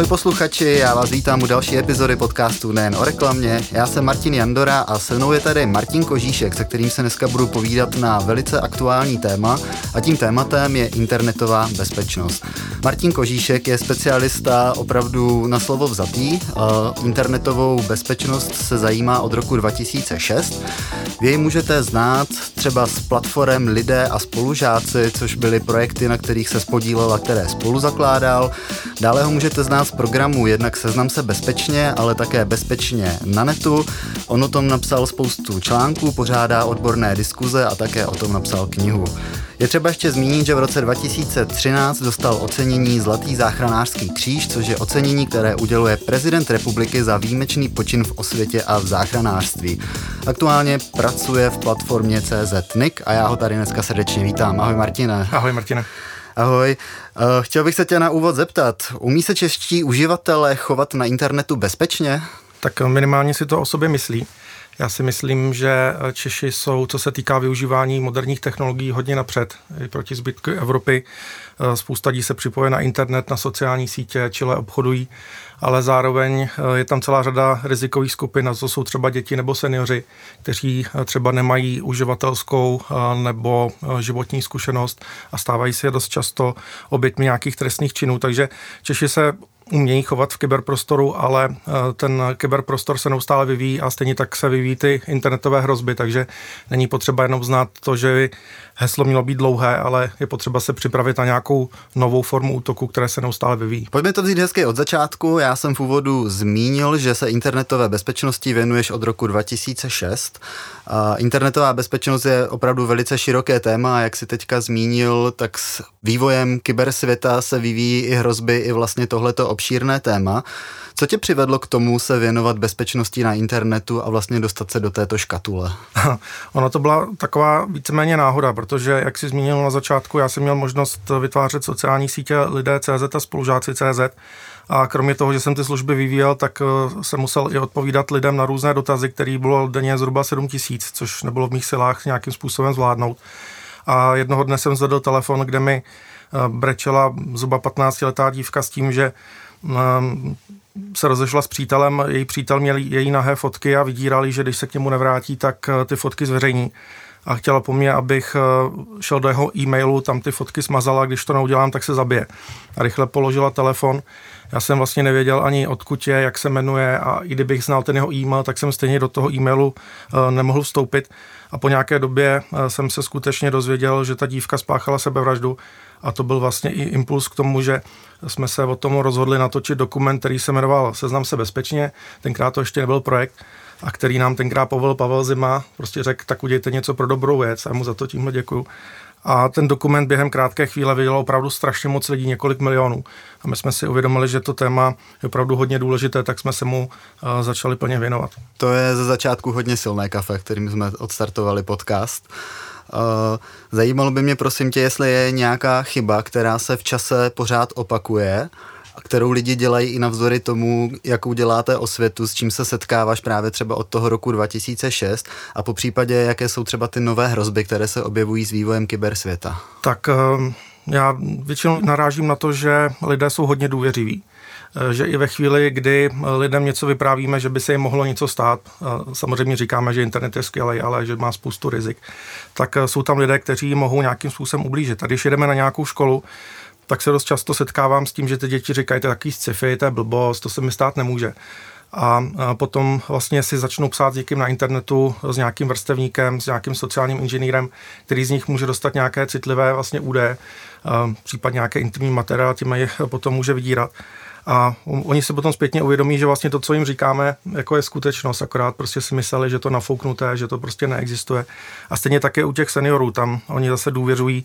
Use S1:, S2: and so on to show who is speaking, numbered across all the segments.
S1: Ahoj posluchači, já vás vítám u další epizody podcastu Nejen o reklamě. Já jsem Martin Jandora a se mnou je tady Martin Kožíšek, se kterým se dneska budu povídat na velice aktuální téma a tím tématem je internetová bezpečnost. Martin Kožíšek je specialista opravdu na slovo vzatý. Internetovou bezpečnost se zajímá od roku 2006. Vy ji můžete znát třeba s platformem Lidé a spolužáci, což byly projekty, na kterých se spodílel a které spolu zakládal. Dále ho můžete znát z programu jednak Seznam se bezpečně, ale také bezpečně na netu. On o tom napsal spoustu článků, pořádá odborné diskuze a také o tom napsal knihu. Je třeba ještě zmínit, že v roce 2013 dostal ocenění Zlatý záchranářský kříž, což je ocenění, které uděluje prezident republiky za výjimečný počin v osvětě a v záchranářství. Aktuálně pracuje v platformě CZ a já ho tady dneska srdečně vítám. Ahoj Martine.
S2: Ahoj Martine.
S1: Ahoj. Eh, chtěl bych se tě na úvod zeptat, umí se čeští uživatelé chovat na internetu bezpečně?
S2: Tak minimálně si to o sobě myslí. Já si myslím, že Češi jsou, co se týká využívání moderních technologií, hodně napřed i proti zbytku Evropy. Eh, spousta lidí se připoje na internet, na sociální sítě, čile obchodují, ale zároveň eh, je tam celá řada rizikových skupin, a to jsou třeba děti nebo seniori, kteří eh, třeba nemají uživatelskou nebo životní zkušenost a stávají se dost často oběťmi nějakých trestných činů. Takže Češi se umějí chovat v kyberprostoru, ale eh, ten kyberprostor se neustále vyvíjí a stejně tak se vyvíjí ty internetové hrozby, takže není potřeba jenom znát to, že heslo mělo být dlouhé, ale je potřeba se připravit na nějakou novou formu útoku, které se neustále vyvíjí.
S1: Pojďme to vzít hezky od začátku. Já jsem v úvodu zmínil, že se internetové bezpečnosti věnuješ od roku 2006. A internetová bezpečnost je opravdu velice široké téma a jak si teďka zmínil, tak s vývojem kybersvěta se vyvíjí i hrozby, i vlastně tohleto obšírné téma. Co tě přivedlo k tomu se věnovat bezpečnosti na internetu a vlastně dostat se do této škatule?
S2: ono to byla taková víceméně náhoda, protože, jak jsi zmínil na začátku, já jsem měl možnost vytvářet sociální sítě lidé CZ a spolužáci CZ a kromě toho, že jsem ty služby vyvíjel, tak eh, jsem musel i odpovídat lidem na různé dotazy, který bylo denně zhruba 7 tisíc, což nebylo v mých silách nějakým způsobem zvládnout. A jednoho dne jsem zvedl telefon, kde mi eh, brečela zhruba 15-letá dívka s tím, že ehm, se rozešla s přítelem, její přítel měl její nahé fotky a vydírali, že když se k němu nevrátí, tak eh, ty fotky zveřejní. A chtěla po mně, abych eh, šel do jeho e-mailu, tam ty fotky smazala, když to neudělám, tak se zabije. A rychle položila telefon. Já jsem vlastně nevěděl ani odkud je, jak se jmenuje a i kdybych znal ten jeho e-mail, tak jsem stejně do toho e-mailu eh, nemohl vstoupit. A po nějaké době jsem se skutečně dozvěděl, že ta dívka spáchala sebevraždu a to byl vlastně i impuls k tomu, že jsme se o tom rozhodli natočit dokument, který se jmenoval Seznam se bezpečně, tenkrát to ještě nebyl projekt, a který nám tenkrát povolil Pavel Zima, prostě řekl, tak udějte něco pro dobrou věc a mu za to tímhle děkuju. A ten dokument během krátké chvíle viděl opravdu strašně moc lidí, několik milionů. A my jsme si uvědomili, že to téma je opravdu hodně důležité, tak jsme se mu uh, začali plně věnovat.
S1: To je ze začátku hodně silné kafe, kterým jsme odstartovali podcast. Eh, zajímalo by mě prosím tě, jestli je nějaká chyba, která se v čase pořád opakuje, a kterou lidi dělají i navzdory tomu, jakou děláte osvětu, s čím se setkáváš právě třeba od toho roku 2006 a po případě, jaké jsou třeba ty nové hrozby, které se objevují s vývojem kybersvěta.
S2: Tak eh, já většinou narážím na to, že lidé jsou hodně důvěřiví. Eh, že i ve chvíli, kdy eh, lidem něco vyprávíme, že by se jim mohlo něco stát, samozřejmě říkáme, že internet je skvělý, ale že má spoustu rizik, tak eh, jsou tam lidé, kteří mohou nějakým způsobem ublížit. A když jedeme na nějakou školu, tak se dost často setkávám s tím, že ty děti říkají, to je takový sci-fi, to je blbost, to se mi stát nemůže. A potom vlastně si začnou psát s někým na internetu, s nějakým vrstevníkem, s nějakým sociálním inženýrem, který z nich může dostat nějaké citlivé vlastně údaje, případně nějaké intimní materiál, tím je potom může vydírat. A oni se potom zpětně uvědomí, že vlastně to, co jim říkáme, jako je skutečnost, akorát prostě si mysleli, že to nafouknuté, že to prostě neexistuje. A stejně také u těch seniorů, tam oni zase důvěřují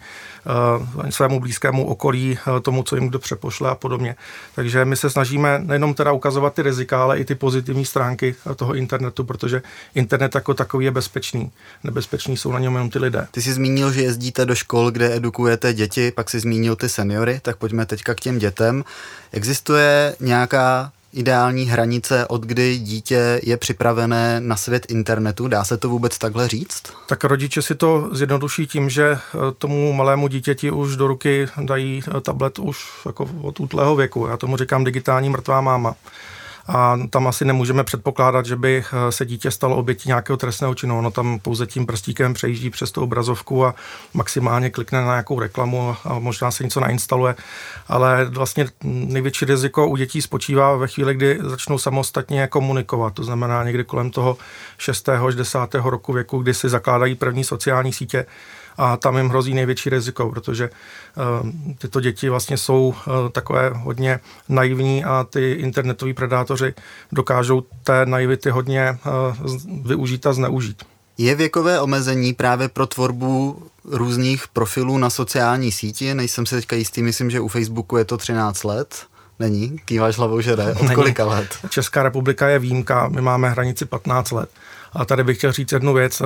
S2: svému blízkému okolí, uh, tomu, co jim kdo přepošle a podobně. Takže my se snažíme nejenom teda ukazovat ty rizika, ale i ty pozitivní stránky toho internetu, protože internet jako takový je bezpečný. Nebezpečný jsou na něm jenom ty lidé.
S1: Ty jsi zmínil, že jezdíte do škol, kde edukujete děti, pak si zmínil ty seniory, tak pojďme teďka k těm dětem. Existuje nějaká ideální hranice, od kdy dítě je připravené na svět internetu? Dá se to vůbec takhle říct?
S2: Tak rodiče si to zjednoduší tím, že eh, tomu malému dítěti už do ruky dají eh, tablet už jako od útlého věku. Já tomu říkám digitální mrtvá máma a tam asi nemůžeme předpokládat, že by eh, se dítě stalo obětí nějakého trestného činu. Ono tam pouze tím prstíkem přejíždí přes tu obrazovku a maximálně klikne na nějakou reklamu a možná se něco nainstaluje. Ale vlastně největší riziko u dětí spočívá ve chvíli, kdy začnou samostatně komunikovat. To znamená někdy kolem toho 6. až 10. roku věku, kdy si zakládají první sociální sítě a tam jim hrozí největší riziko, protože uh, tyto děti vlastně jsou uh, takové hodně naivní a ty internetoví predátoři dokážou té naivity hodně uh, využít a zneužít.
S1: Je věkové omezení právě pro tvorbu různých profilů na sociální síti? Nejsem si teďka jistý, myslím, že u Facebooku je to 13 let. Není? Kýváš hlavou, že ne? Od Není. kolika let?
S2: Česká republika je výjimka, my máme hranici 15 let. A tady bych chtěl říct jednu věc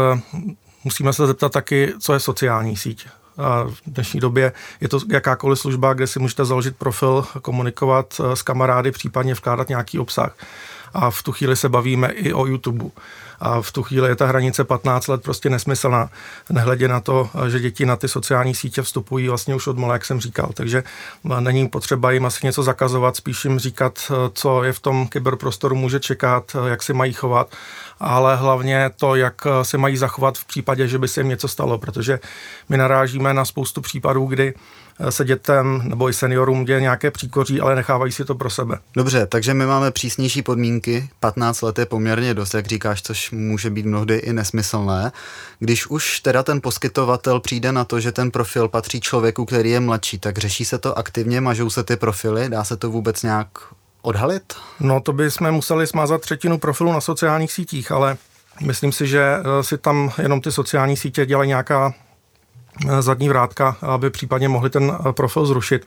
S2: musíme se zeptat taky, co je sociální síť. A v dnešní době je to jakákoliv služba, kde si můžete založit profil, komunikovat eh, s kamarády, případně vkládat nějaký obsah. A v tu chvíli se bavíme i o YouTube. A v tu chvíli je ta hranice 15 let prostě nesmyslná, nehledě na to, že děti na ty sociální sítě vstupují vlastně už od mala, jak jsem říkal. Takže není potřeba jim asi něco zakazovat, spíš jim říkat, co je v tom kyberprostoru může čekat, jak si mají chovat ale hlavně to, jak se mají zachovat v případě, že by se jim něco stalo, protože my narážíme na spoustu případů, kdy se dětem nebo i seniorům děje nějaké příkoří, ale nechávají si to pro sebe.
S1: Dobře, takže my máme přísnější podmínky, 15 let je poměrně dost, jak říkáš, což může být mnohdy i nesmyslné. Když už teda ten poskytovatel přijde na to, že ten profil patří člověku, který je mladší, tak řeší se to aktivně, mažou se ty profily, dá se to vůbec nějak odhalit?
S2: No to by jsme museli smázat třetinu profilu na sociálních sítích, ale myslím si, že eh, si tam jenom ty sociální sítě dělají nějaká zadní vrátka, aby případně mohli ten eh, profil zrušit.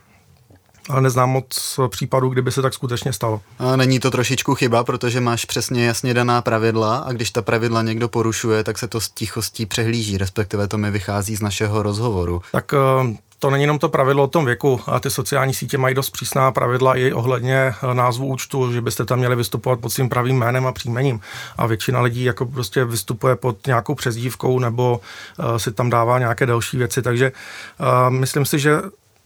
S2: Ale neznám moc případů, kdyby se tak skutečně stalo.
S1: A není to trošičku chyba, protože máš přesně jasně daná pravidla a když ta pravidla někdo porušuje, tak se to s tichostí přehlíží, respektive to mi vychází z našeho rozhovoru.
S2: Tak eh, to není jenom to pravidlo o tom věku. A ty sociální sítě mají dost přísná pravidla i ohledně eh, názvu účtu, že byste tam měli vystupovat pod svým pravým jménem a příjmením. A většina lidí jako prostě vystupuje pod nějakou přezdívkou nebo uh, si tam dává nějaké další věci. Takže uh, myslím si, že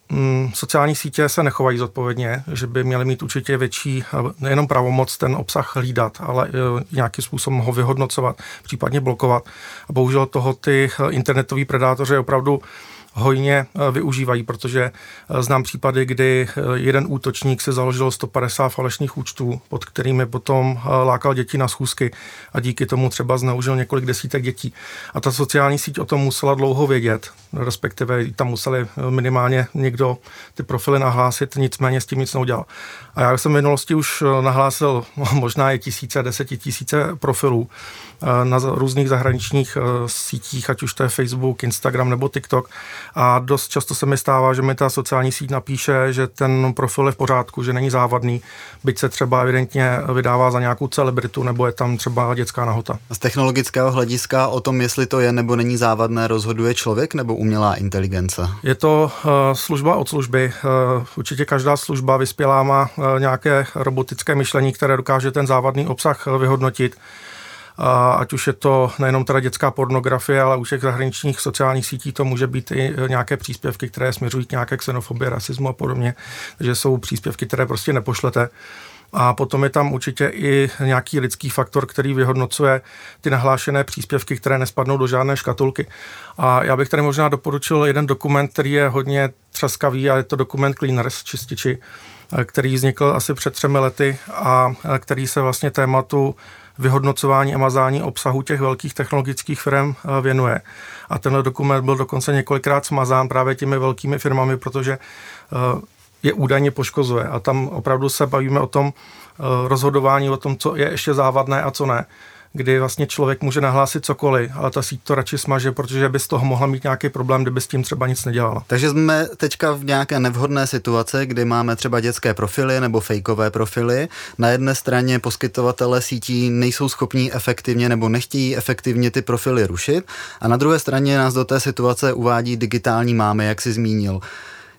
S2: mm, sociální sítě se nechovají zodpovědně, že by měly mít určitě větší nejenom pravomoc ten obsah hlídat, ale nějakým způsobem ho vyhodnocovat, případně blokovat. A bohužel toho ty internetoví predátoři opravdu hojně eh, využívají, protože eh, znám případy, kdy eh, jeden útočník si založil 150 falešných účtů, pod kterými potom lákal děti na schůzky a díky tomu třeba zneužil několik desítek dětí. A ta sociální síť o tom musela dlouho vědět, respektive tam museli minimálně někdo ty profily nahlásit, nicméně s tím nic neudělal. A já jsem v minulosti už nahlásil možná i tisíce, desetitisíce profilů na různých zahraničních sítích, ať už to je Facebook, Instagram nebo TikTok a dost často se mi stává, že mi ta sociální síť napíše, že ten profil je v pořádku, že není závadný, byť se třeba evidentně vydává za nějakou celebritu nebo je tam třeba dětská nahota.
S1: Z technologického hlediska o tom, jestli to je nebo není závadné, rozhoduje člověk nebo umělá inteligence?
S2: Je to služba od služby. Určitě každá služba vyspělá má nějaké robotické myšlení, které dokáže ten závadný obsah vyhodnotit a ať už je to nejenom teda dětská pornografie, ale u těch zahraničních sociálních sítí to může být i nějaké příspěvky, které směřují k nějaké xenofobie, rasismu a podobně. Takže jsou příspěvky, které prostě nepošlete. A potom je tam určitě i nějaký lidský faktor, který vyhodnocuje ty nahlášené příspěvky, které nespadnou do žádné škatulky. A já bych tady možná doporučil jeden dokument, který je hodně třaskavý a je to dokument Cleaners, čističi, který vznikl asi před třemi lety a který se vlastně tématu vyhodnocování a mazání obsahu těch velkých technologických firm eh, věnuje. A tenhle dokument byl dokonce několikrát smazán právě těmi velkými firmami, protože eh, je údajně poškozuje. A tam opravdu se bavíme o tom eh, rozhodování, o tom, co je ještě závadné a co ne kdy vlastně člověk může nahlásit cokoliv, ale ta síť to radši smaže, protože by z toho mohla mít nějaký problém, kdyby s tím třeba nic nedělala.
S1: Takže jsme teďka v nějaké nevhodné situaci, kdy máme třeba dětské profily nebo fejkové profily. Na jedné straně poskytovatele sítí nejsou schopní efektivně nebo nechtějí efektivně ty profily rušit a na druhé straně nás do té situace uvádí digitální mámy, jak si zmínil.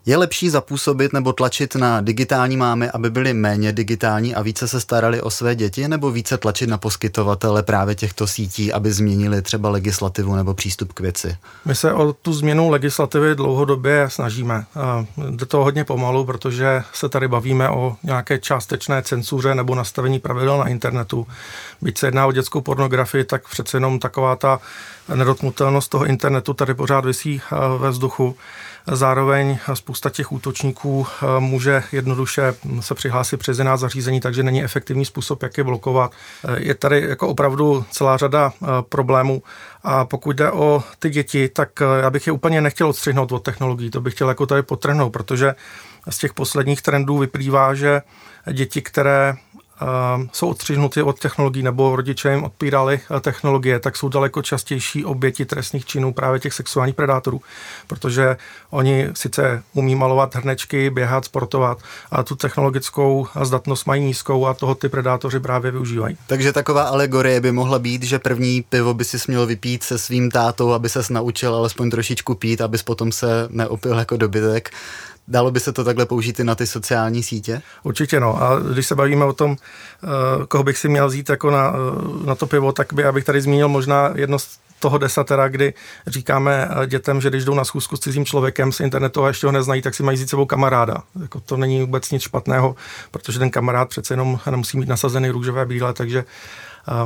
S1: Je lepší zapůsobit nebo tlačit na digitální mámy, aby byly méně digitální a více se starali o své děti, nebo více tlačit na poskytovatele právě těchto sítí, aby změnili třeba legislativu nebo přístup k věci?
S2: My se o tu změnu legislativy dlouhodobě snažíme. Jde to hodně pomalu, protože se tady bavíme o nějaké částečné cenzuře nebo nastavení pravidel na internetu. Byť se jedná o dětskou pornografii, tak přece jenom taková ta nedotknutelnost toho internetu tady pořád visí ve vzduchu. Zároveň spousta těch útočníků eh, může jednoduše se přihlásit přes jiná zařízení, takže není efektivní způsob, jak je blokovat. Eh, je tady jako opravdu celá řada eh, problémů a pokud jde o ty děti, tak já bych je úplně nechtěl odstřihnout od technologií, to bych chtěl jako tady potrhnout, protože z těch posledních trendů vyplývá, že děti, které jsou odstřihnuty od technologií nebo rodiče jim odpírali eh, technologie, tak jsou daleko častější oběti trestných činů právě těch sexuálních predátorů, protože oni sice umí malovat hrnečky, běhat, sportovat, a tu technologickou zdatnost mají nízkou a toho ty predátoři právě využívají.
S1: Takže taková alegorie by mohla být, že první pivo by si směl vypít se svým tátou, aby se naučil alespoň trošičku pít, abys potom se neopil jako dobytek. Dalo by se to takhle použít i na ty sociální sítě?
S2: Určitě no. A když se bavíme o tom, eh, koho bych si měl vzít jako na, eh, na to pivo, tak by, abych tady zmínil možná jedno z toho desatera, kdy říkáme eh, dětem, že když jdou na schůzku s cizím člověkem z internetu a ještě ho neznají, tak si mají vzít sebou kamaráda. Jako to není vůbec nic špatného, protože ten kamarád přece jenom nemusí mít nasazený růžové bíle, takže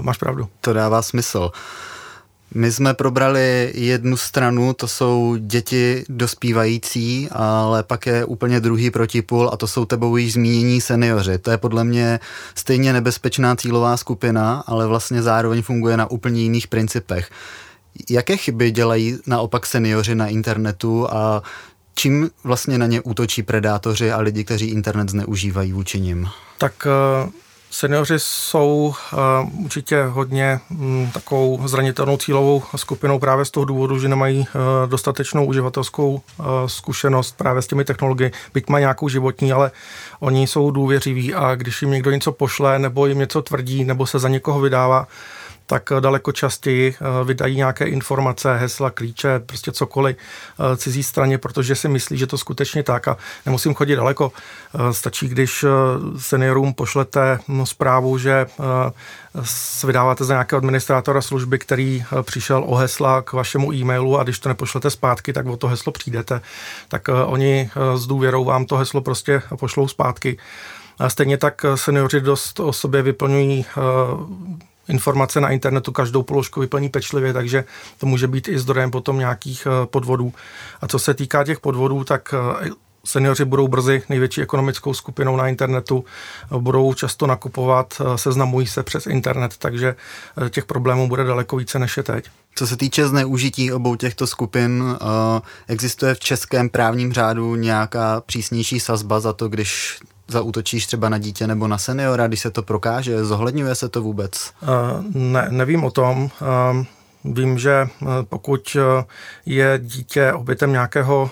S2: máš pravdu.
S1: To dává smysl. My jsme probrali jednu stranu, to jsou děti dospívající, ale pak je úplně druhý protipůl a to jsou tebou již zmínění seniori. To je podle mě stejně nebezpečná cílová skupina, ale vlastně zároveň funguje na úplně jiných principech. Jaké chyby dělají naopak seniori na internetu a čím vlastně na ně útočí predátoři a lidi, kteří internet zneužívají vůči nim?
S2: Tak uh Seniori jsou uh, určitě hodně um, takovou zranitelnou cílovou skupinou právě z toho důvodu, že nemají uh, dostatečnou uživatelskou uh, zkušenost právě s těmi technologiemi, byť mají nějakou životní, ale oni jsou důvěřiví a když jim někdo něco pošle nebo jim něco tvrdí nebo se za někoho vydává, tak daleko častěji eh, vydají nějaké informace, hesla, klíče, prostě cokoliv eh, cizí straně, protože si myslí, že to skutečně tak a nemusím chodit daleko. Eh, stačí, když seniorům pošlete no, zprávu, že vydáváte za nějakého administrátora služby, který přišel o hesla k vašemu e-mailu a když to nepošlete zpátky, tak o to heslo přijdete, tak oni s důvěrou vám to heslo prostě pošlou zpátky. A stejně tak seniori dost o sobě vyplňují informace na internetu každou položku vyplní pečlivě, takže to může být i zdrojem potom nějakých eh, podvodů. A co se týká těch podvodů, tak eh, Seniori budou brzy největší ekonomickou skupinou na internetu, budou často nakupovat, eh, seznamují se přes internet, takže těch problémů bude daleko více než je teď.
S1: Co se týče zneužití obou těchto skupin, existuje v českém právním řádu nějaká přísnější sazba za to, když zautočíš třeba na dítě nebo na seniora, když se to prokáže? Zohledňuje se to vůbec? Uh,
S2: ne, nevím o tom. Uh, Vím, že eh, pokud eh, je dítě obětem nějakého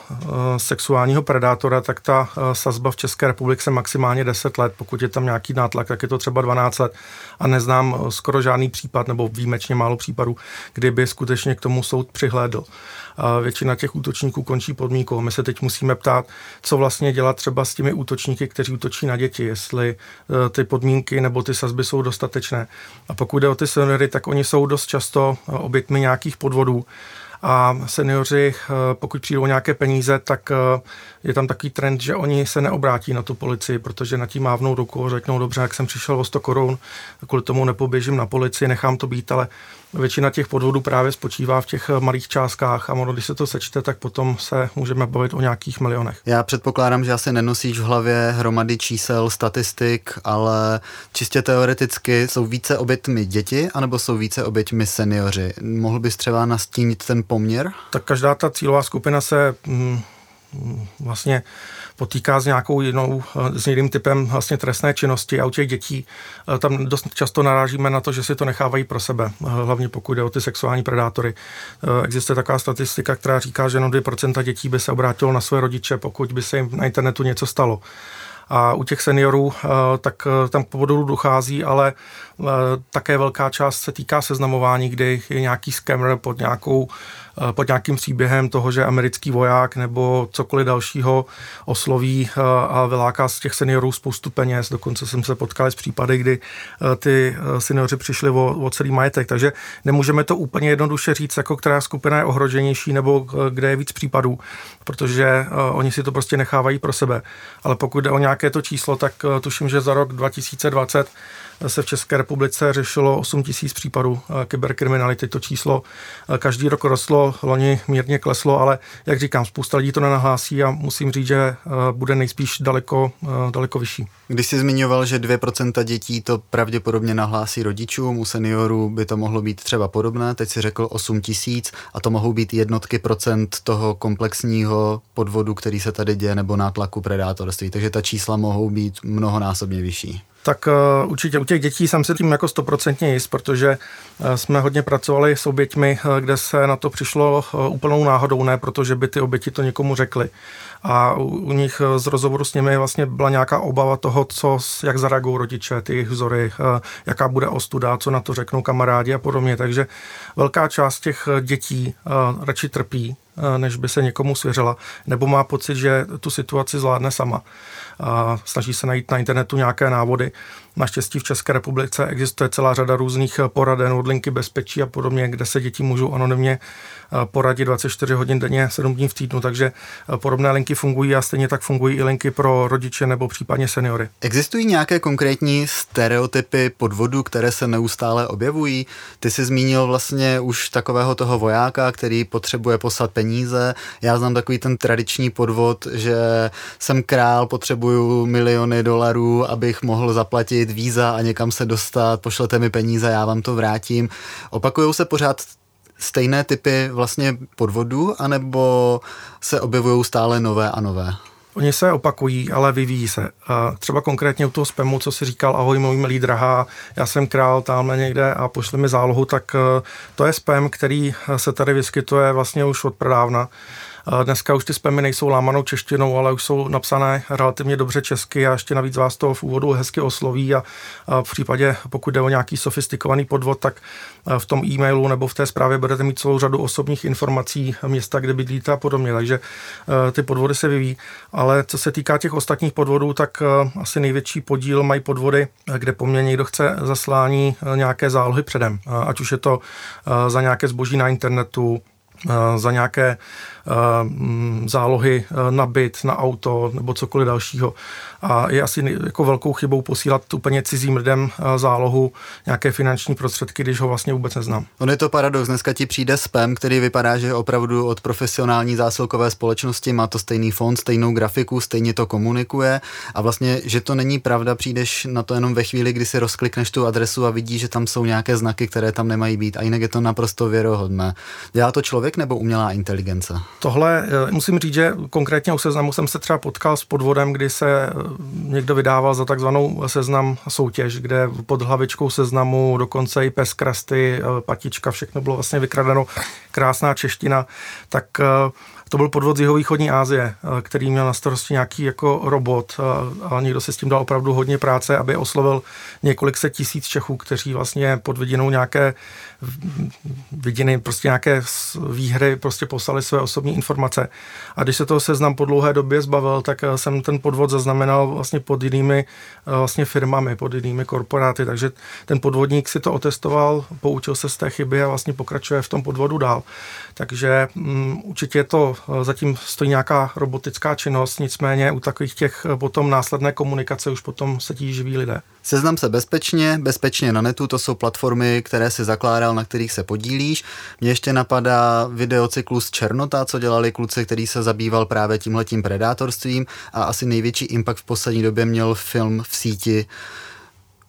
S2: sexuálního predátora, tak ta sazba v České republice maximálně 10 let. Pokud je tam nějaký nátlak, tak je to třeba 12 let. A neznám skoro žádný případ, nebo výjimečně málo případů, kdyby skutečně k tomu soud přihlédl a většina těch útočníků končí podmínkou. My se teď musíme ptát, co vlastně dělat třeba s těmi útočníky, kteří útočí na děti, jestli e, ty podmínky nebo ty sazby jsou dostatečné. A pokud jde o ty seniory, tak oni jsou dost často e, obětmi nějakých podvodů a seniori, eh, pokud přijdou nějaké peníze, tak je tam takový trend, že oni se neobrátí na tu policii, protože na tím mávnou ruku a řeknou, dobře, jak jsem přišel o 100 korun, kvůli tomu nepoběžím na policii, nechám to být, ale většina těch podvodů právě spočívá v těch eh, malých částkách a ono, když se to sečte, tak potom se můžeme bavit o nějakých milionech.
S1: Já předpokládám, že asi nenosíš v hlavě hromady čísel, statistik, ale čistě teoreticky jsou více obětmi děti, anebo jsou více oběťmi seniori. Mohl bys třeba nastínit ten poměr?
S2: Tak každá ta cílová skupina se mm, vlastně potýká s nějakou jinou, s jiným typem vlastně trestné činnosti a u těch dětí eh, tam dost často narážíme na to, že si to nechávají pro sebe, hlavně pokud jde o ty sexuální predátory. Eh, existuje taková statistika, která říká, že jenom 2% dětí by se obrátilo na své rodiče, pokud by se jim na internetu něco stalo. A u těch seniorů eh, tak tam k povodu dochází, ale také velká část se týká seznamování, kdy je nějaký scammer pod nějakou pod nějakým příběhem toho, že americký voják nebo cokoliv dalšího osloví a vyláká z těch seniorů spoustu peněz. Dokonce jsem se potkal s případy, kdy ty seniori přišli o, o celý majetek. Takže nemůžeme to úplně jednoduše říct, jako která skupina je ohroženější nebo kde je víc případů, protože oni si to prostě nechávají pro sebe. Ale pokud jde o nějaké to číslo, tak tuším, že za rok 2020 se v České republice řešilo 8 tisíc případů eh, kyberkriminality. To číslo eh, každý rok rostlo, loni mírně kleslo, ale jak říkám, spousta lidí to nenahlásí a musím říct, že eh, bude nejspíš daleko, daleko vyšší.
S1: Když jsi zmiňoval, že 2% dětí to pravděpodobně nahlásí rodičům, u seniorů by to mohlo být třeba podobné, teď si řekl 8 tisíc a to mohou být jednotky procent toho komplexního podvodu, který se tady děje, nebo nátlaku predátorství, takže ta čísla mohou být mnohonásobně vyšší
S2: tak uh, určitě u těch dětí jsem si tím jako stoprocentně jist, protože uh, jsme hodně pracovali s oběťmi, uh, kde se na to přišlo úplnou náhodou, ne protože by ty oběti to někomu řekly. A u, nich z rozhovoru s nimi vlastně byla nějaká obava toho, co, jak zareagují rodiče, ty jejich vzory, jaká bude ostuda, co na to řeknou kamarádi a podobně. Takže velká část těch dětí radši trpí, než by se někomu svěřila, nebo má pocit, že tu situaci zvládne sama a snaží se najít na internetu nějaké návody. Naštěstí v České republice existuje celá řada různých poraden od linky bezpečí a podobně, kde se děti můžou anonymně eh, poradit 24 hodin denně, 7 dní v týdnu, takže eh, podobné linky fungují a stejně tak fungují i linky pro rodiče nebo případně seniory.
S1: Existují nějaké konkrétní stereotypy podvodu, které se neustále objevují? Ty jsi zmínil vlastně už takového toho vojáka, který potřebuje poslat peníze. Já znám takový ten tradiční podvod, že jsem král, potřebuju miliony dolarů, abych mohl zaplatit zaplatit víza a někam se dostat, pošlete mi peníze, já vám to vrátím. Opakují se pořád stejné typy vlastně podvodů, anebo se objevují stále nové a nové?
S2: Oni se opakují, ale vyvíjí se. Třeba konkrétně u toho spamu, co si říkal, ahoj, můj milý drahá, já jsem král tamhle někde a pošli mi zálohu, tak e, to je spam, který se tady vyskytuje vlastně už od prodávna. Dneska už ty spamy nejsou lámanou češtinou, ale už jsou napsané relativně dobře česky a ještě navíc vás to v úvodu hezky osloví a, v případě, pokud jde o nějaký sofistikovaný podvod, tak v tom e-mailu nebo v té zprávě budete mít celou řadu osobních informací města, kde bydlíte a podobně. Takže ty podvody se vyvíjí. Ale co se týká těch ostatních podvodů, tak asi největší podíl mají podvody, kde po mně někdo chce zaslání nějaké zálohy předem. Ať už je to za nějaké zboží na internetu, za nějaké zálohy na byt, na auto nebo cokoliv dalšího. A je asi jako velkou chybou posílat úplně cizím lidem eh, zálohu nějaké finanční prostředky, když ho vlastně vůbec neznám.
S1: On je to paradox, dneska ti přijde spam, který vypadá, že opravdu od profesionální zásilkové společnosti. Má to stejný fond, stejnou grafiku, stejně to komunikuje. A vlastně, že to není pravda, přijdeš na to jenom ve chvíli, kdy si rozklikneš tu adresu a vidíš, že tam jsou nějaké znaky, které tam nemají být. A jinak je to naprosto věrohodné. Dělá to člověk nebo umělá inteligence?
S2: Tohle eh, musím říct, že konkrétně u seznamu jsem se třeba potkal s podvodem, kdy se eh, někdo vydával za takzvanou seznam soutěž, kde pod hlavičkou seznamu dokonce i pes krasty, eh, patička, všechno bylo vlastně vykradeno, krásná čeština, tak to byl podvod z jihovýchodní Asie, který měl na starosti nějaký jako robot a někdo se s tím dal opravdu hodně práce, aby oslovil několik set tisíc Čechů, kteří vlastně pod vidinou nějaké vidiny, prostě nějaké výhry prostě poslali své osobní informace. A když se toho seznam po dlouhé době zbavil, tak eh, jsem ten podvod zaznamenal vlastně pod jinými vlastně firmami, pod jinými korporáty, takže ten podvodník si to otestoval, poučil se z té chyby a vlastně pokračuje v tom podvodu dál. Takže um, určitě to Eh, zatím stojí nějaká robotická činnost, nicméně u takových těch eh, potom následné komunikace už potom se tí živí lidé.
S1: Seznam se bezpečně, bezpečně na netu, to jsou platformy, které si zakládal, na kterých se podílíš. Mně ještě napadá videocyklus Černota, co dělali kluci, který se zabýval právě tímhletím predátorstvím a asi největší impact v poslední době měl film v síti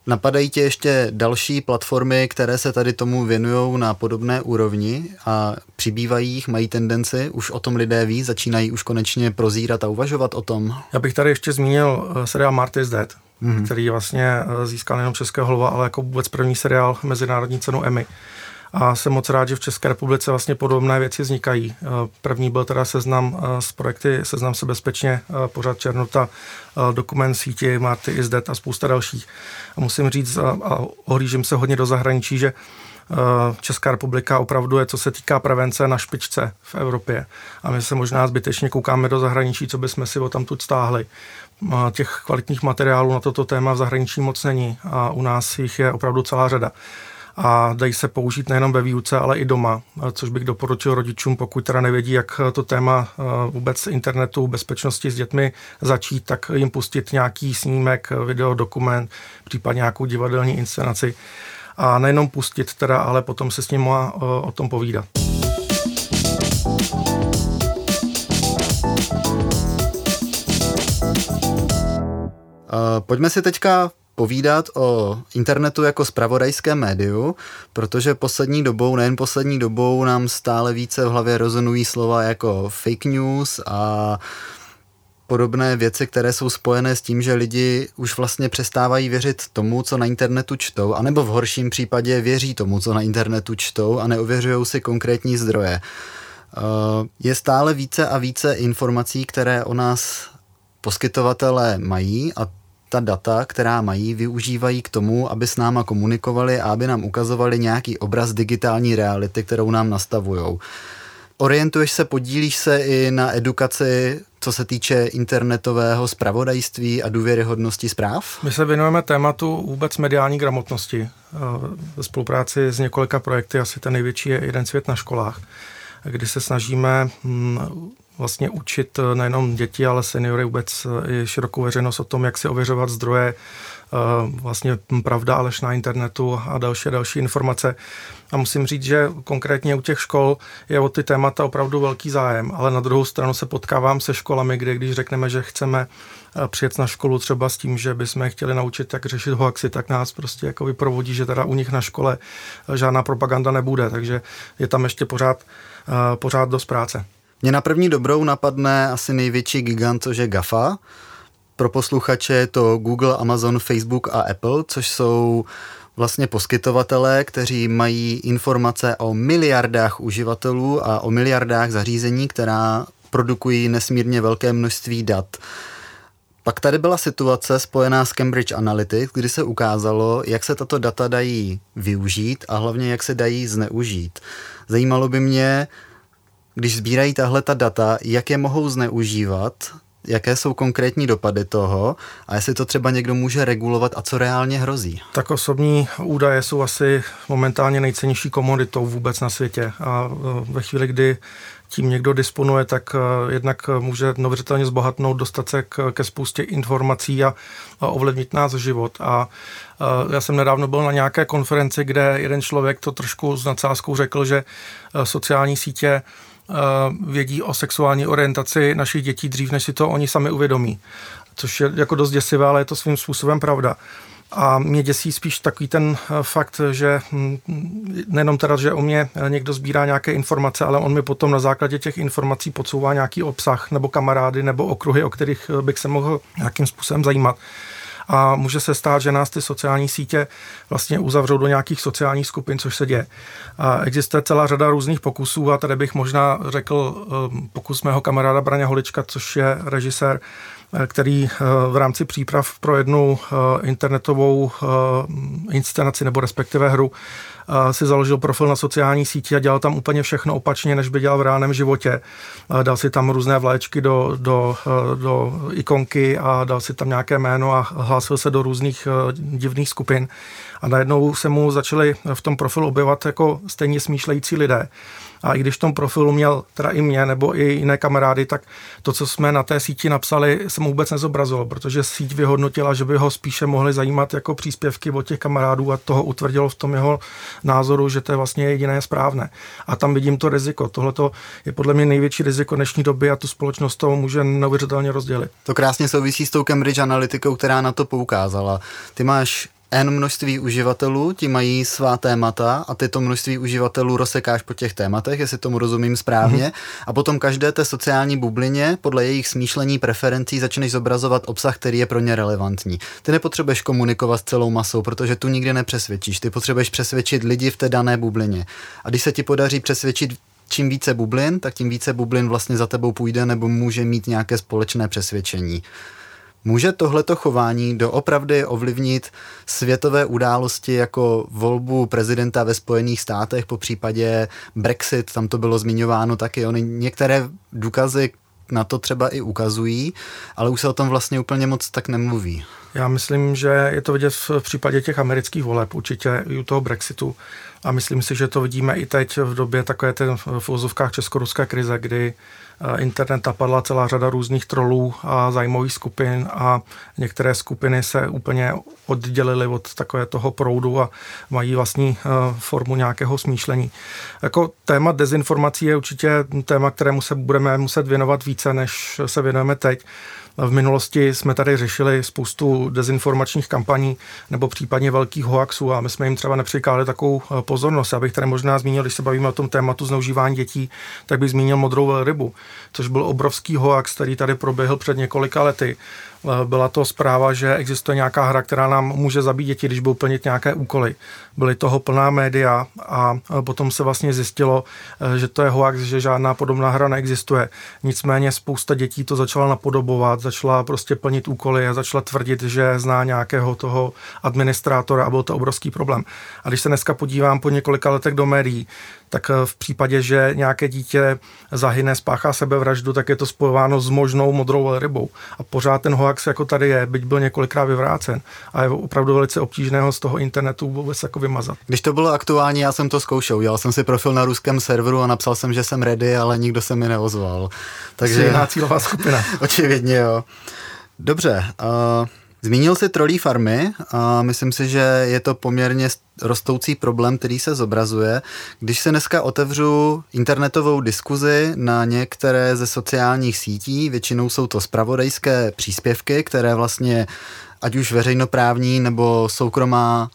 S1: Napadají tě ještě další platformy, které se tady tomu věnují na podobné úrovni a přibývají jich, mají tendenci, už o tom lidé ví, začínají už konečně prozírat a uvažovat o tom.
S2: Já bych tady ještě zmínil eh, seriál Marty is Dead, mm-hmm. který vlastně eh, získal nejenom Českého hlova, ale jako vůbec první seriál Mezinárodní cenu Emmy a jsem moc rád, že v České republice vlastně podobné věci vznikají. Eh, první byl teda seznam z projekty Seznam se bezpečně, pořád Černota, dokument síti Marty is Dead a spousta dalších. A musím říct, a ohlížím se hodně do zahraničí, že Česká republika opravdu je, co se týká prevence, na špičce v Evropě. A my se možná zbytečně koukáme do zahraničí, co bychom si o tam tu stáhli. Těch kvalitních materiálů na toto téma v zahraničí moc není a u nás jich je opravdu celá řada a dají se použít nejenom ve výuce, ale i doma, což bych doporučil rodičům, pokud teda nevědí, jak to téma vůbec internetu, bezpečnosti s dětmi začít, tak jim pustit nějaký snímek, video, dokument, případně nějakou divadelní inscenaci a nejenom pustit teda, ale potom se s ním o tom povídat.
S1: Pojďme si teďka povídat o internetu jako spravodajském médiu, protože poslední dobou, nejen poslední dobou, nám stále více v hlavě rezonují slova jako fake news a podobné věci, které jsou spojené s tím, že lidi už vlastně přestávají věřit tomu, co na internetu čtou, anebo v horším případě věří tomu, co na internetu čtou a neověřují si konkrétní zdroje. Eh, je stále více a více informací, které o nás poskytovatelé mají a ta data, která mají, využívají k tomu, aby s náma komunikovali a aby nám ukazovali nějaký obraz digitální reality, kterou nám nastavujou. Orientuješ se, podílíš se i na edukaci, co se týče internetového spravodajství a důvěryhodnosti zpráv?
S2: My se věnujeme tématu vůbec mediální gramotnosti. Eh, ve spolupráci s několika projekty, asi ten největší je Jeden svět na školách, kdy se snažíme hm, vlastně učit eh, nejenom děti, ale seniory vůbec eh, i širokou veřejnost o tom, jak si ověřovat zdroje, vlastně pravda, alež na internetu a další a další informace. A musím říct, že konkrétně u těch škol je o ty témata opravdu velký zájem, ale na druhou stranu se potkávám se školami, kde když řekneme, že chceme přijet na školu třeba s tím, že bychom je chtěli naučit, jak řešit hoaxy, tak nás prostě jako vyprovodí, že teda u nich na škole žádná propaganda nebude, takže je tam ještě pořád, pořád dost práce.
S1: Mě na první dobrou napadne asi největší gigant, což je GAFA. Pro posluchače je to Google, Amazon, Facebook a Apple, což jsou vlastně poskytovatelé, kteří mají informace o miliardách uživatelů a o miliardách zařízení, která produkují nesmírně velké množství dat. Pak tady byla situace spojená s Cambridge Analytics, kdy se ukázalo, jak se tato data dají využít a hlavně jak se dají zneužít. Zajímalo by mě, když sbírají tahle ta data, jak je mohou zneužívat, jaké jsou konkrétní dopady toho a jestli to třeba někdo může regulovat a co reálně hrozí.
S2: Tak osobní údaje jsou asi momentálně nejcennější komoditou vůbec na světě a e, ve chvíli, kdy tím někdo disponuje, tak e, jednak může neuvěřitelně zbohatnout, dostat se k, ke spoustě informací a, a ovlivnit nás život. A, a já jsem nedávno byl na nějaké konferenci, kde jeden člověk to trošku s nadsázkou řekl, že e, sociální sítě vědí o sexuální orientaci našich dětí dřív, než si to oni sami uvědomí. Což je jako dost děsivé, ale je to svým způsobem pravda. A mě děsí spíš takový ten eh, fakt, že hm, nejenom teda, že o mě eh, někdo sbírá nějaké informace, ale on mi potom na základě těch informací podsouvá nějaký obsah nebo kamarády nebo okruhy, o kterých bych se mohl nějakým způsobem zajímat a může se stát, že nás ty sociální sítě vlastně uzavřou do nějakých sociálních skupin, což se děje. A existuje celá řada různých pokusů a tady bych možná řekl eh, pokus mého kamaráda Braně Holička, což je režisér, eh, který eh, v rámci příprav pro jednu internetovou inscenaci nebo respektive hru si založil profil na sociální síti a dělal tam úplně všechno opačně, než by dělal v reálném životě. Dal si tam různé vlaječky do, do, do ikonky a dal si tam nějaké jméno a hlásil se do různých divných skupin. A najednou se mu začali v tom profilu objevovat jako stejně smýšlející lidé. A i když v tom profilu měl teda i mě nebo i jiné kamarády, tak to, co jsme na té síti napsali, se mu vůbec nezobrazilo, protože síť vyhodnotila, že by ho spíše mohli zajímat jako příspěvky od těch kamarádů a toho utvrdilo v tom jeho názoru, že to je vlastně jediné správné. A tam vidím to riziko. Tohle je podle mě největší riziko dnešní doby a tu společnost to může neuvěřitelně rozdělit.
S1: To krásně souvisí s tou Cambridge analytikou, která na to poukázala. Ty máš N množství uživatelů, ti mají svá témata a ty to množství uživatelů rozsekáš po těch tématech, jestli tomu rozumím správně. Mm-hmm. A potom každé té sociální bublině podle jejich smýšlení, preferencí začneš zobrazovat obsah, který je pro ně relevantní. Ty nepotřebuješ komunikovat s celou masou, protože tu nikdy nepřesvědčíš. Ty potřebuješ přesvědčit lidi v té dané bublině. A když se ti podaří přesvědčit čím více bublin, tak tím více bublin vlastně za tebou půjde nebo může mít nějaké společné přesvědčení. Může tohleto chování doopravdy ovlivnit světové události jako volbu prezidenta ve Spojených státech, po případě Brexit, tam to bylo zmiňováno taky. Ony některé důkazy na to třeba i ukazují, ale už se o tom vlastně úplně moc tak nemluví.
S2: Já myslím, že je to vidět v případě těch amerických voleb, určitě i u toho Brexitu. A myslím si, že to vidíme i teď v době takové té v úzovkách česko-ruské krize, kdy eh, internet napadla celá řada různých trolů a zájmových skupin a některé skupiny se úplně oddělily od takové toho proudu a mají vlastní eh, formu nějakého smýšlení. Jako téma dezinformací je určitě téma, kterému se budeme muset věnovat více, než se věnujeme teď. V minulosti jsme tady řešili spoustu dezinformačních kampaní nebo případně velkých hoaxů a my jsme jim třeba nepřikládali takovou eh, pozornost. Já bych tady možná zmínil, když se bavíme o tom tématu zneužívání dětí, tak bych zmínil modrou rybu, což byl obrovský hoax, který tady proběhl před několika lety byla to zpráva, že existuje nějaká hra, která nám může zabít děti, když budou plnit nějaké úkoly. Byly toho plná média a eh, potom se vlastně zjistilo, eh, že to je hoax, že žádná podobná hra neexistuje. Nicméně spousta dětí to začala napodobovat, začala prostě plnit úkoly a začala tvrdit, že zná nějakého toho administrátora a byl to obrovský problém. A když se dneska podívám po několika letech do médií, tak v případě, že nějaké dítě zahyne, spáchá sebevraždu, tak je to spojováno s možnou modrou rybou. A pořád ten hoax hoax jako tady je, byť byl několikrát vyvrácen a je opravdu velice obtížné ho z toho internetu vůbec jako vymazat.
S1: Když to bylo aktuální, já jsem to zkoušel. Udělal jsem si profil na ruském serveru a napsal jsem, že jsem ready, ale nikdo se mi neozval.
S2: Takže jiná cílová skupina.
S1: Očividně jo. Dobře, uh, Zmínil si trolí farmy a myslím si, že je to poměrně rostoucí problém, který se zobrazuje. Když se dneska otevřu internetovou diskuzi na některé ze sociálních sítí, většinou jsou to spravodajské příspěvky, které vlastně ať už veřejnoprávní nebo soukromá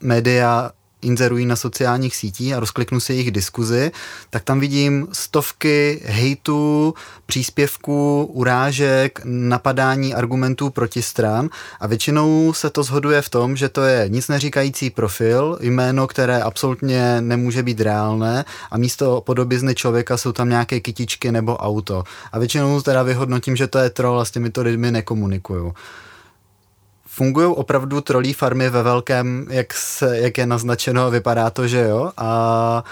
S1: média inzerují na sociálních sítích a rozkliknu si jejich diskuzi, tak tam vidím stovky hejtů, příspěvků, urážek, napadání argumentů proti stran a většinou se to zhoduje v tom, že to je nic neříkající profil, jméno, které absolutně nemůže být reálné a místo podobizny člověka jsou tam nějaké kytičky nebo auto. A většinou teda vyhodnotím, že to je troll a s těmito lidmi nekomunikuju fungují opravdu trolí farmy ve velkém, jak, se, jak je naznačeno, vypadá to, že jo, a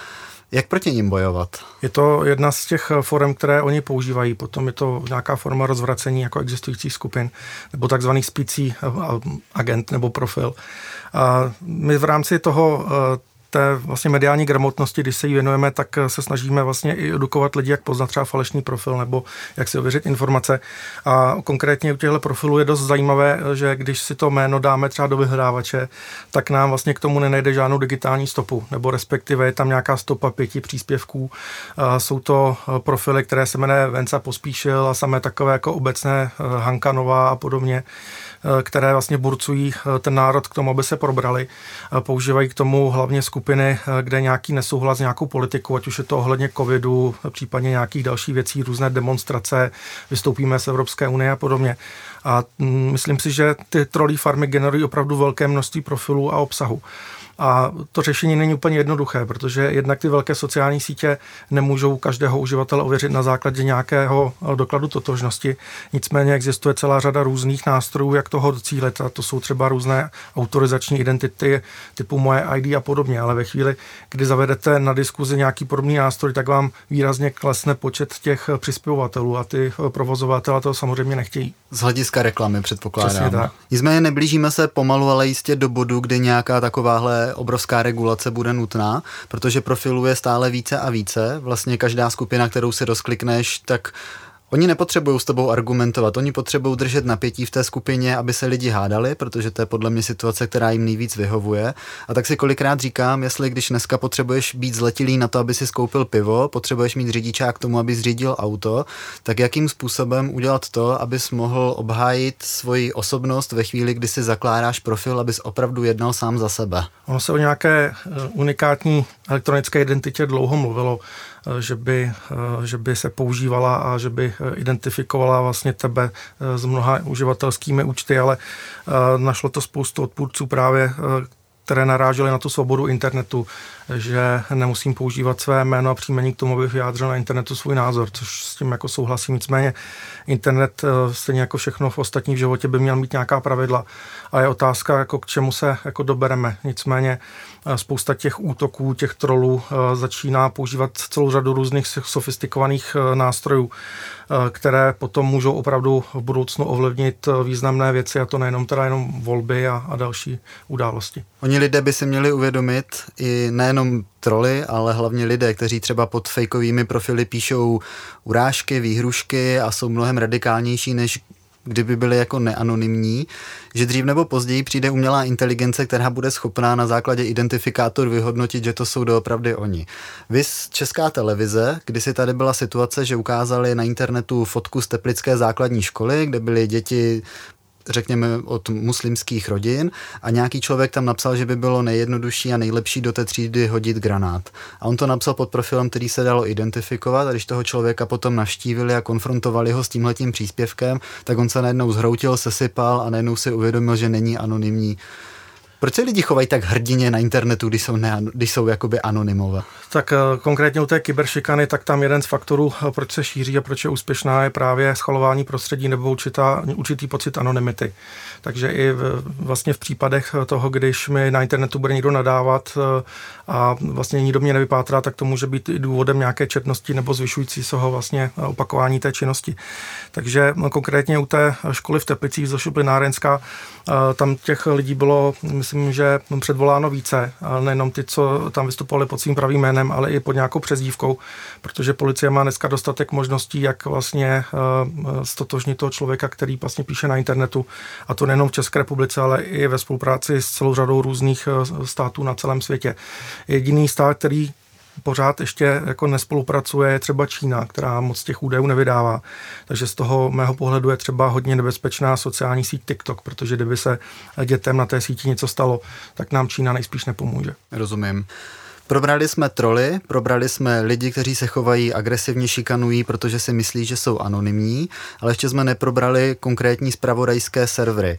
S1: jak proti ním bojovat?
S2: Je to jedna z těch forem, které oni používají. Potom je to nějaká forma rozvracení jako existujících skupin, nebo takzvaný spící agent nebo profil. A my v rámci toho té vlastně mediální gramotnosti, když se jí věnujeme, tak se snažíme vlastně i edukovat lidi, jak poznat třeba falešný profil nebo jak si ověřit informace. A konkrétně u těchto profilů je dost zajímavé, že když si to jméno dáme třeba do vyhledávače, tak nám vlastně k tomu nenajde žádnou digitální stopu, nebo respektive je tam nějaká stopa pěti příspěvků. Jsou to profily, které se jmenuje Venca Pospíšil a samé takové jako obecné Hankanová a podobně. Eh, které vlastně burcují eh, ten národ k tomu, aby se probrali. Eh, používají k tomu hlavně skupiny, kde nějaký nesouhlas nějakou politikou, ať už je to ohledně covidu, případně nějakých dalších věcí, různé demonstrace, vystoupíme z Evropské unie a podobně. A mm, myslím si, že ty trolí farmy generují opravdu velké množství profilů a obsahu. A to řešení není úplně jednoduché, protože jednak ty velké sociální sítě nemůžou každého uživatele ověřit na základě nějakého dokladu totožnosti. Nicméně existuje celá řada různých nástrojů, jak toho docílit. A to jsou třeba různé autorizační identity typu moje ID a podobně. Ale ve chvíli, kdy zavedete na diskuzi nějaký podobný nástroj, tak vám výrazně klesne počet těch přispěvatelů a ty provozovatele to samozřejmě nechtějí.
S1: Z hlediska reklamy předpokládám. Nicméně neblížíme se pomalu, ale jistě do bodu, kdy nějaká takováhle obrovská regulace bude nutná, protože profilů je stále více a více. Vlastně každá skupina, kterou si rozklikneš, tak Oni nepotřebují s tebou argumentovat, oni potřebují držet napětí v té skupině, aby se lidi hádali, protože to je podle mě situace, která jim nejvíc vyhovuje. A tak si kolikrát říkám, jestli když dneska potřebuješ být zletilý na to, aby si skoupil pivo, potřebuješ mít řidičák k tomu, aby zřídil auto, tak jakým způsobem udělat to, abys mohl obhájit svoji osobnost ve chvíli, kdy si zakládáš profil, abys opravdu jednal sám za sebe.
S2: Ono se o nějaké eh, unikátní elektronické identitě dlouho mluvilo. Eh, že by, eh, že by se používala a že by eh, identifikovala vlastně tebe s mnoha uživatelskými účty, ale našlo to spoustu odpůrců právě které narážely na tu svobodu internetu, že nemusím používat své jméno a příjmení k tomu, abych vyjádřil na internetu svůj názor, což s tím jako souhlasím. Nicméně internet, stejně jako všechno v ostatním životě, by měl mít nějaká pravidla. A je otázka, jako k čemu se jako dobereme. Nicméně spousta těch útoků, těch trolů eh, začíná používat celou řadu různých sofistikovaných nástrojů, které potom můžou opravdu v budoucnu ovlivnit významné věci, a to nejenom teda jenom volby a, a další události.
S1: Oni lidé by si měli uvědomit i nejenom troly, ale hlavně lidé, kteří třeba pod fejkovými profily píšou urážky, výhrušky a jsou mnohem radikálnější, než kdyby byly jako neanonymní, že dřív nebo později přijde umělá inteligence, která bude schopná na základě identifikátor vyhodnotit, že to jsou doopravdy oni. Vys Česká televize, kdy si tady byla situace, že ukázali na internetu fotku z Teplické základní školy, kde byly děti řekněme, od muslimských rodin a nějaký člověk tam napsal, že by bylo nejjednodušší a nejlepší do té třídy hodit granát. A on to napsal pod profilem, který se dalo identifikovat a když toho člověka potom navštívili a konfrontovali ho s tímhletím příspěvkem, tak on se najednou zhroutil, sesypal a najednou si uvědomil, že není anonymní proč se lidi chovají tak hrdině na internetu, když jsou, ne, když jsou jakoby anonymové?
S2: Tak eh, konkrétně u té kyberšikany, tak tam jeden z faktorů, eh, proč se šíří a proč je úspěšná, je právě schalování prostředí nebo určitá, určitý pocit anonymity. Takže i v, vlastně v případech toho, když mi na internetu bude někdo nadávat eh, a vlastně nikdo mě nevypátrá, tak to může být i důvodem nějaké četnosti nebo zvyšující se ho vlastně opakování té činnosti. Takže konkrétně u té školy v Teplicích, Zošu Plinárenská, tam těch lidí bylo, myslím, že předvoláno více, nejenom ty, co tam vystupovali pod svým pravým jménem, ale i pod nějakou přezdívkou, protože policie má dneska dostatek možností, jak vlastně eh, stotožnit toho člověka, který vlastně píše na internetu, a to nejenom v České republice, ale i ve spolupráci s celou řadou různých eh, států na celém světě. Jediný stát, který pořád ještě jako nespolupracuje je třeba Čína, která moc těch údajů nevydává. Takže z toho mého pohledu je třeba hodně nebezpečná sociální síť TikTok, protože kdyby se dětem na té síti něco stalo, tak nám Čína nejspíš nepomůže.
S1: Rozumím. Probrali jsme troly, probrali jsme lidi, kteří se chovají agresivně, šikanují, protože si myslí, že jsou anonymní, ale ještě jsme neprobrali konkrétní spravodajské servery.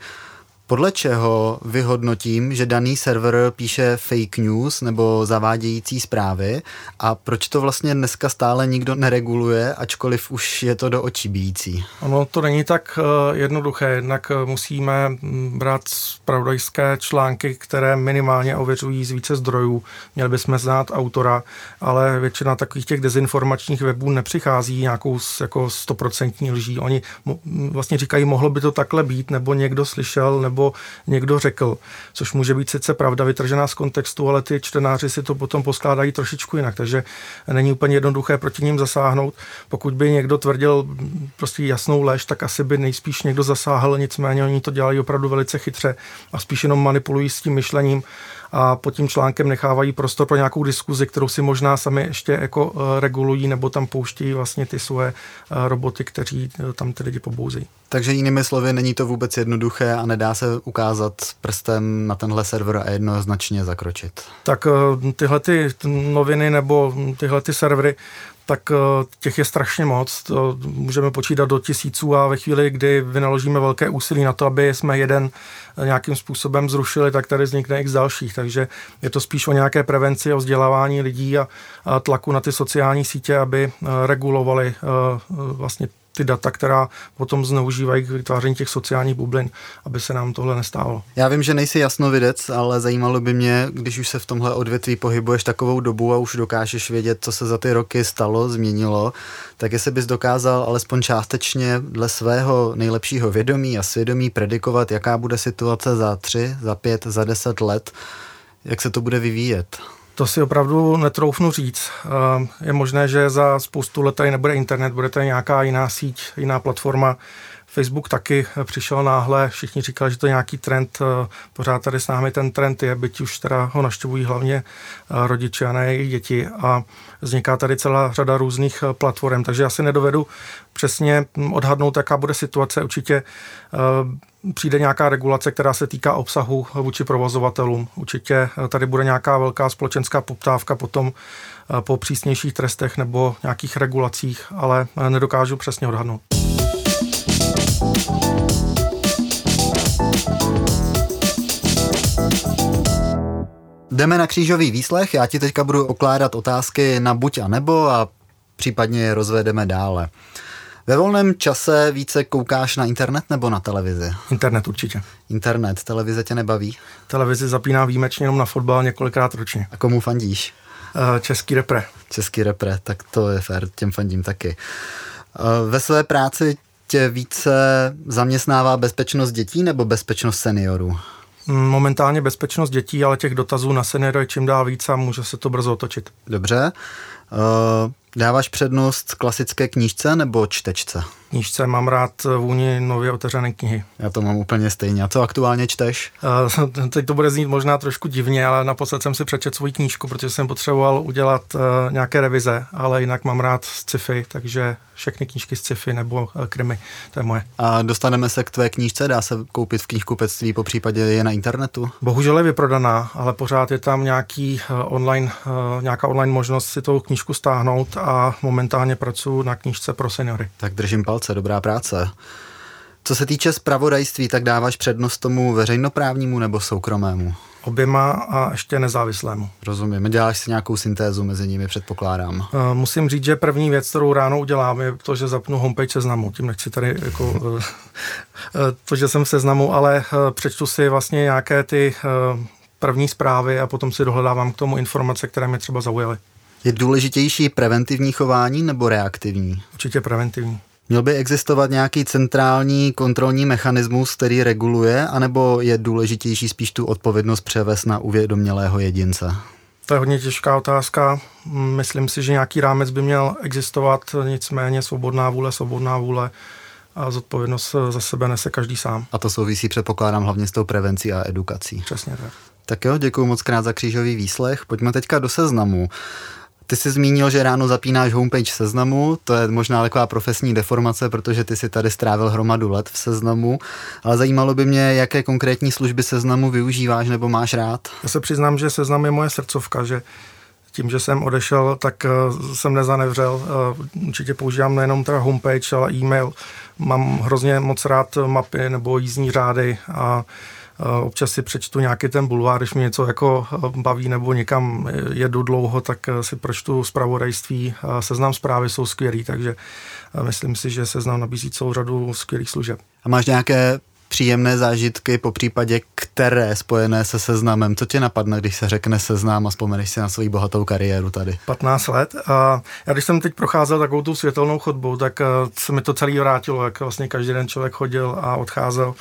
S1: Podle čeho vyhodnotím, že daný server píše fake news nebo zavádějící zprávy a proč to vlastně dneska stále nikdo nereguluje, ačkoliv už je to do očí bíjící?
S2: Ono to není tak eh, jednoduché, jednak eh, musíme mm, brát spravodajské články, které minimálně ověřují z více zdrojů. Měli bychom znát autora, ale většina takových těch dezinformačních webů nepřichází nějakou jako stoprocentní lží. Oni vlastně říkají, mohlo by to takhle být, nebo někdo slyšel, nebo nebo někdo řekl, což může být sice pravda vytržená z kontextu, ale ty čtenáři si to potom poskládají trošičku jinak, takže není úplně jednoduché proti ním zasáhnout. Pokud by někdo tvrdil prostě jasnou lež, tak asi by nejspíš někdo zasáhl, nicméně oni to dělají opravdu velice chytře a spíš jenom manipulují s tím myšlením a pod tím článkem nechávají prostor pro nějakou diskuzi, kterou si možná sami ještě jako eh, regulují nebo tam pouštějí vlastně ty svoje eh, roboty, kteří eh, tam ty lidi pobouzejí.
S1: Takže jinými slovy, není to vůbec jednoduché a nedá se ukázat prstem na tenhle server a jednoznačně zakročit.
S2: Tak tyhle ty noviny nebo tyhle ty servery tak eh, těch je strašně moc. To můžeme počítat do tisíců a ve chvíli, kdy vynaložíme velké úsilí na to, aby jsme jeden eh, nějakým způsobem zrušili, tak tady vznikne x dalších. Takže je to spíš o nějaké prevenci, o vzdělávání lidí a, a tlaku na ty sociální sítě, aby eh, regulovali vlastně ty data, která potom zneužívají k vytváření těch sociálních bublin, aby se nám tohle nestávalo.
S1: Já vím, že nejsi jasnovidec, ale zajímalo by mě, když už se v tomhle odvětví pohybuješ takovou dobu a už dokážeš vědět, co se za ty roky stalo, změnilo, tak jestli bys dokázal alespoň částečně dle svého nejlepšího vědomí a svědomí predikovat, jaká bude situace za tři, za pět, za deset let, jak se to bude vyvíjet.
S2: To si opravdu netroufnu říct. Eh, je možné, že za spoustu let tady nebude internet, bude tady nějaká jiná síť, jiná platforma. Facebook taky přišel náhle, všichni říkali, že to je nějaký trend, eh, pořád tady s námi ten trend je, byť už teda ho naštěvují hlavně eh, rodiče a ne jejich děti a vzniká tady celá řada různých platform, takže já si nedovedu přesně hm, odhadnout, jaká bude situace. Určitě přijde nějaká regulace, která se týká obsahu vůči provozovatelům. Určitě tady bude nějaká velká společenská poptávka potom eh, po přísnějších trestech nebo nějakých regulacích, ale eh, nedokážu přesně odhadnout.
S1: Jdeme na křížový výslech, já ti teďka budu okládat otázky na buď a nebo a případně je rozvedeme dále. Ve volném čase více koukáš na internet nebo na televizi?
S2: Internet určitě.
S1: Internet, televize tě nebaví?
S2: Televizi zapíná výjimečně jenom na fotbal několikrát ročně.
S1: A komu fandíš?
S2: Uh, český repre.
S1: Český repre, tak to je fér, těm fandím taky. Uh, ve své práci tě více zaměstnává bezpečnost dětí nebo bezpečnost seniorů?
S2: Momentálně bezpečnost dětí, ale těch dotazů na seniory čím dál víc a může se to brzo otočit.
S1: Dobře. Uh, dáváš přednost klasické knížce nebo čtečce?
S2: Knížce mám rád vůni nově otevřené knihy.
S1: Já to mám úplně stejně. A co aktuálně čteš?
S2: Uh, teď to bude znít možná trošku divně, ale naposled jsem si přečet svou knížku, protože jsem potřeboval udělat uh, nějaké revize, ale jinak mám rád sci-fi, takže všechny knížky z sci-fi nebo uh, krimi, to je moje.
S1: A dostaneme se k tvé knížce, dá se koupit v knihkupectví, po případě je na internetu?
S2: Bohužel je vyprodaná, ale pořád je tam nějaký online, nějaká online možnost si tou knížku stáhnout a momentálně pracuji na knížce pro seniory.
S1: Tak držím palce, dobrá práce. Co se týče zpravodajství, tak dáváš přednost tomu veřejnoprávnímu nebo soukromému?
S2: Oběma a ještě nezávislému.
S1: Rozumím. Děláš si nějakou syntézu mezi nimi, předpokládám.
S2: Uh, musím říct, že první věc, kterou ráno udělám, je to, že zapnu homepage seznamu. Tím nechci tady jako uh, to, že jsem v seznamu, ale přečtu si vlastně nějaké ty první zprávy a potom si dohledávám k tomu informace, které mě třeba zaujaly.
S1: Je důležitější preventivní chování nebo reaktivní?
S2: Určitě preventivní.
S1: Měl by existovat nějaký centrální kontrolní mechanismus, který reguluje, anebo je důležitější spíš tu odpovědnost převést na uvědomělého jedince?
S2: To je hodně těžká otázka. Myslím si, že nějaký rámec by měl existovat, nicméně svobodná vůle, svobodná vůle a zodpovědnost za sebe nese každý sám.
S1: A to souvisí, předpokládám, hlavně s tou prevencí a edukací.
S2: Přesně tak.
S1: Tak jo, děkuji moc krát za křížový výslech. Pojďme teďka do seznamu. Ty jsi zmínil, že ráno zapínáš homepage seznamu, to je možná taková profesní deformace, protože ty si tady strávil hromadu let v seznamu, ale zajímalo by mě, jaké konkrétní služby seznamu využíváš nebo máš rád?
S2: Já se přiznám, že seznam je moje srdcovka, že tím, že jsem odešel, tak uh, jsem nezanevřel. Uh, určitě používám nejenom teda homepage, ale e-mail. Mám hrozně moc rád mapy nebo jízdní řády a Eh, občas si přečtu nějaký ten bulvár, když mě něco jako eh, baví nebo někam jedu dlouho, tak eh, si pročtu zpravodajství. Seznam zprávy jsou skvělý, takže myslím si, že seznam nabízí celou řadu skvělých služeb.
S1: A máš nějaké příjemné zážitky, po případě které spojené se seznamem? Co tě napadne, když se řekne seznam a vzpomeneš si na svou bohatou kariéru tady?
S2: 15 let. A já když jsem teď procházel takovou tu světelnou chodbou, tak se mi to celý vrátilo, jak vlastně každý den člověk chodil a odcházel.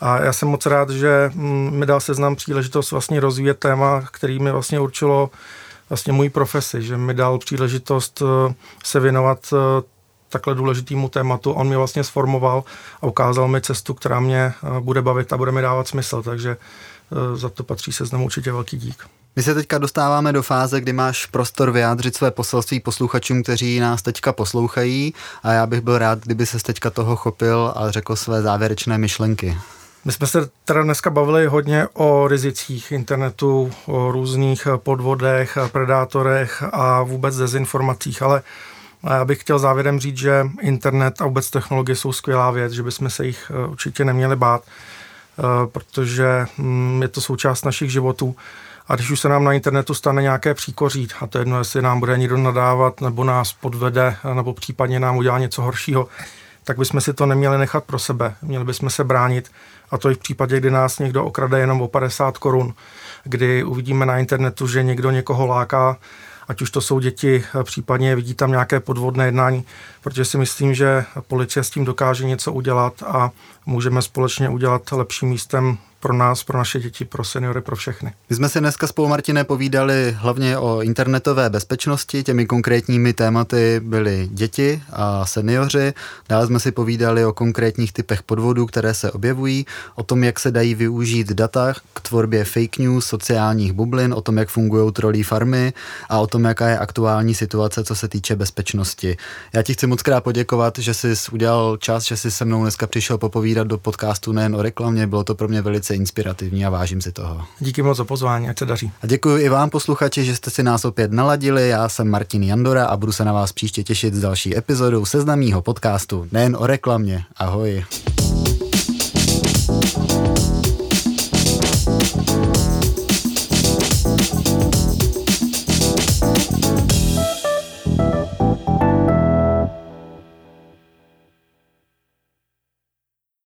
S2: A já jsem moc rád, že mm, mi dal seznam příležitost vlastně rozvíjet téma, který mi vlastně určilo vlastně můj profesi, že mi dal příležitost eh, se věnovat eh, takhle důležitému tématu. On mě vlastně sformoval a ukázal mi cestu, která mě eh, bude bavit a bude mi dávat smysl, takže za to patří seznam určitě velký dík.
S1: My se teďka dostáváme do fáze, kdy máš prostor vyjádřit své poselství posluchačům, kteří nás teďka poslouchají a já bych byl rád, kdyby se teďka toho chopil a řekl své závěrečné myšlenky.
S2: My jsme se teda dneska bavili hodně o rizicích internetu, o různých podvodech, predátorech a vůbec dezinformacích, ale já bych chtěl závěrem říct, že internet a vůbec technologie jsou skvělá věc, že bychom se jich eh, určitě neměli bát, eh, protože mm, je to součást našich životů. A když už se nám na internetu stane nějaké příkoří, a to je jedno, jestli nám bude někdo nadávat, nebo nás podvede, nebo případně nám udělá něco horšího, tak bychom si to neměli nechat pro sebe. Měli bychom se bránit. A to i v případě, kdy nás někdo okrade jenom o 50 korun, kdy uvidíme na internetu, že někdo někoho láká, ať už to jsou děti, případně vidí tam nějaké podvodné jednání, protože si myslím, že policie s tím dokáže něco udělat a můžeme společně udělat lepším místem pro nás, pro naše děti, pro seniory, pro všechny.
S1: My jsme si dneska spolu, Martine, povídali hlavně o internetové bezpečnosti. Těmi konkrétními tématy byly děti a seniori. Dále jsme si povídali o konkrétních typech podvodů, které se objevují, o tom, jak se dají využít data k tvorbě fake news, sociálních bublin, o tom, jak fungují trolí farmy a o tom, jaká je aktuální situace, co se týče bezpečnosti. Já ti chci moc krát poděkovat, že jsi udělal čas, že jsi se mnou dneska přišel popovídat do podcastu nejen o reklamě. Bylo to pro mě velice velice inspirativní a vážím si toho.
S2: Díky moc za pozvání, ať se daří.
S1: A děkuji i vám, posluchači, že jste si nás opět naladili. Já jsem Martin Jandora a budu se na vás příště těšit s další epizodou seznamního podcastu nejen o reklamě. Ahoj.